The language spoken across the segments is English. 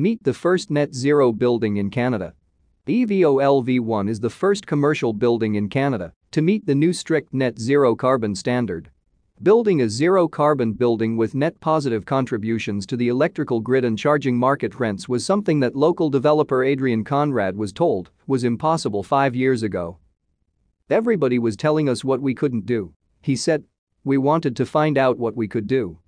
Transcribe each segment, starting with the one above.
Meet the first net zero building in Canada. EVOLV1 is the first commercial building in Canada to meet the new strict net zero carbon standard. Building a zero-carbon building with net positive contributions to the electrical grid and charging market rents was something that local developer Adrian Conrad was told was impossible five years ago. Everybody was telling us what we couldn't do. He said. We wanted to find out what we could do.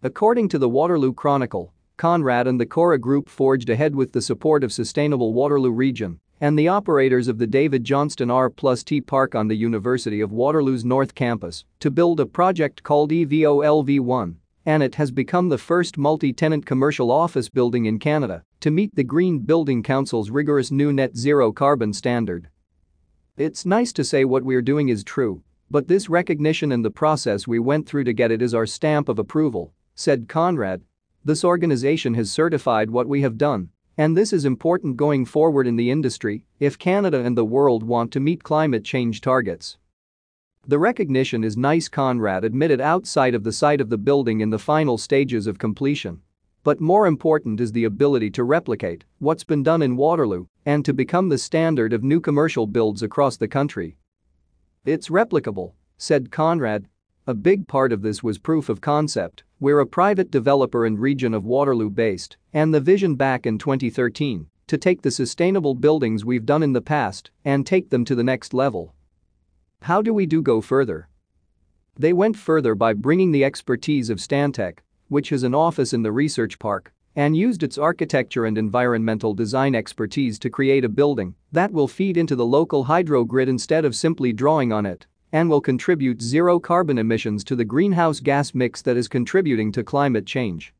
According to the Waterloo Chronicle, Conrad and the Cora Group forged ahead with the support of Sustainable Waterloo Region and the operators of the David Johnston R plus T Park on the University of Waterloo's North Campus to build a project called EVOLV1, and it has become the first multi-tenant commercial office building in Canada to meet the Green Building Council's rigorous new net zero carbon standard. It's nice to say what we're doing is true, but this recognition and the process we went through to get it is our stamp of approval, said Conrad. This organization has certified what we have done and this is important going forward in the industry if Canada and the world want to meet climate change targets. The recognition is nice Conrad admitted outside of the site of the building in the final stages of completion. But more important is the ability to replicate what's been done in Waterloo and to become the standard of new commercial builds across the country. It's replicable, said Conrad. A big part of this was proof of concept we're a private developer and region of Waterloo based, and the vision back in 2013 to take the sustainable buildings we've done in the past and take them to the next level. How do we do go further? They went further by bringing the expertise of Stantec, which has an office in the research park, and used its architecture and environmental design expertise to create a building that will feed into the local hydro grid instead of simply drawing on it and will contribute zero carbon emissions to the greenhouse gas mix that is contributing to climate change.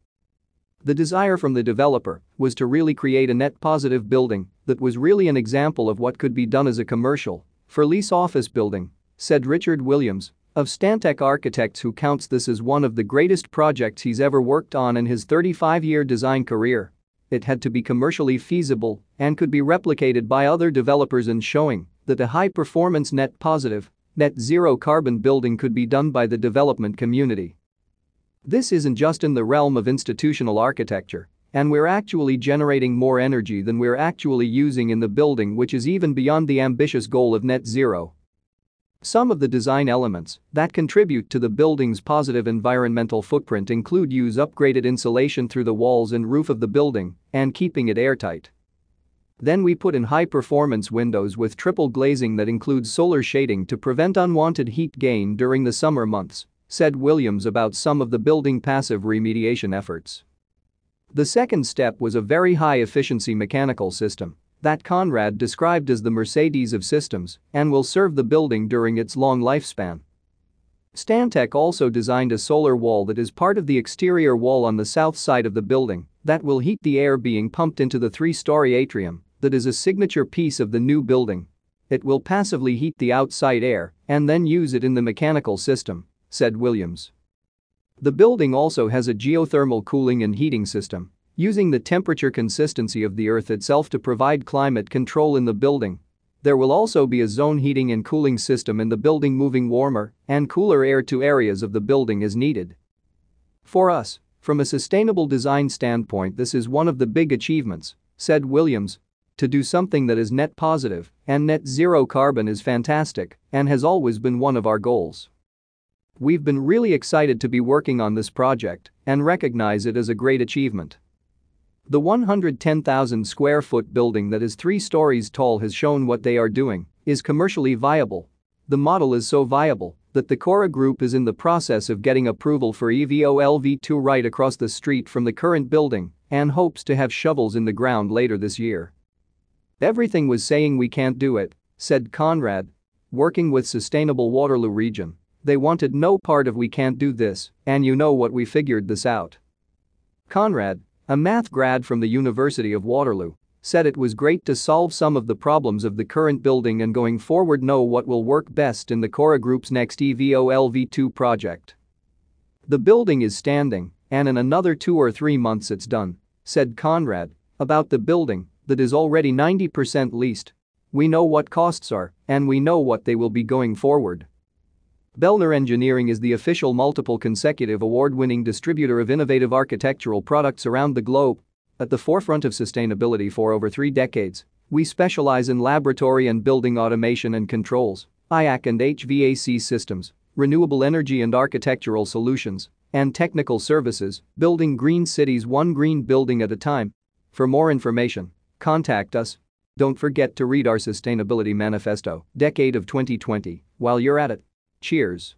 The desire from the developer was to really create a net positive building that was really an example of what could be done as a commercial, for lease office building, said Richard Williams of Stantec Architects who counts this as one of the greatest projects he's ever worked on in his 35-year design career. It had to be commercially feasible and could be replicated by other developers and showing that a high-performance net positive net zero carbon building could be done by the development community. This isn't just in the realm of institutional architecture, and we're actually generating more energy than we're actually using in the building which is even beyond the ambitious goal of net zero. Some of the design elements that contribute to the building's positive environmental footprint include use upgraded insulation through the walls and roof of the building and keeping it airtight. Then we put in high-performance windows with triple glazing that includes solar shading to prevent unwanted heat gain during the summer months, said Williams about some of the building passive remediation efforts. The second step was a very high-efficiency mechanical system that Conrad described as the Mercedes of systems and will serve the building during its long lifespan. Stantec also designed a solar wall that is part of the exterior wall on the south side of the building that will heat the air being pumped into the three-story atrium that is a signature piece of the new building. It will passively heat the outside air and then use it in the mechanical system, said Williams. The building also has a geothermal cooling and heating system, using the temperature consistency of the earth itself to provide climate control in the building. There will also be a zone heating and cooling system in the building moving warmer and cooler air to areas of the building as needed. For us, from a sustainable design standpoint this is one of the big achievements, said Williams, to do something that is net positive and net zero carbon is fantastic and has always been one of our goals. We've been really excited to be working on this project and recognize it as a great achievement. The 110,000 square foot building that is three stories tall has shown what they are doing is commercially viable. The model is so viable that the Cora Group is in the process of getting approval for EVOLV2 right across the street from the current building and hopes to have shovels in the ground later this year. Everything was saying we can't do it, said Conrad. Working with Sustainable Waterloo Region, they wanted no part of we can't do this, and you know what we figured this out. Conrad, a math grad from the University of Waterloo, said it was great to solve some of the problems of the current building and going forward know what will work best in the Cora Group's next EVOLV2 project. The building is standing, and in another two or three months it's done, said Conrad. About the building, that is already 90% leased. We know what costs are, and we know what they will be going forward. Bellner Engineering is the official multiple consecutive award-winning distributor of innovative architectural products around the globe. At the forefront of sustainability for over three decades, we specialize in laboratory and building automation and controls, IAC and HVAC systems, renewable energy and architectural solutions, and technical services, building green cities one green building at a time. For more information, contact us. Don't forget to read our Sustainability Manifesto, Decade of 2020, while you're at it. Cheers.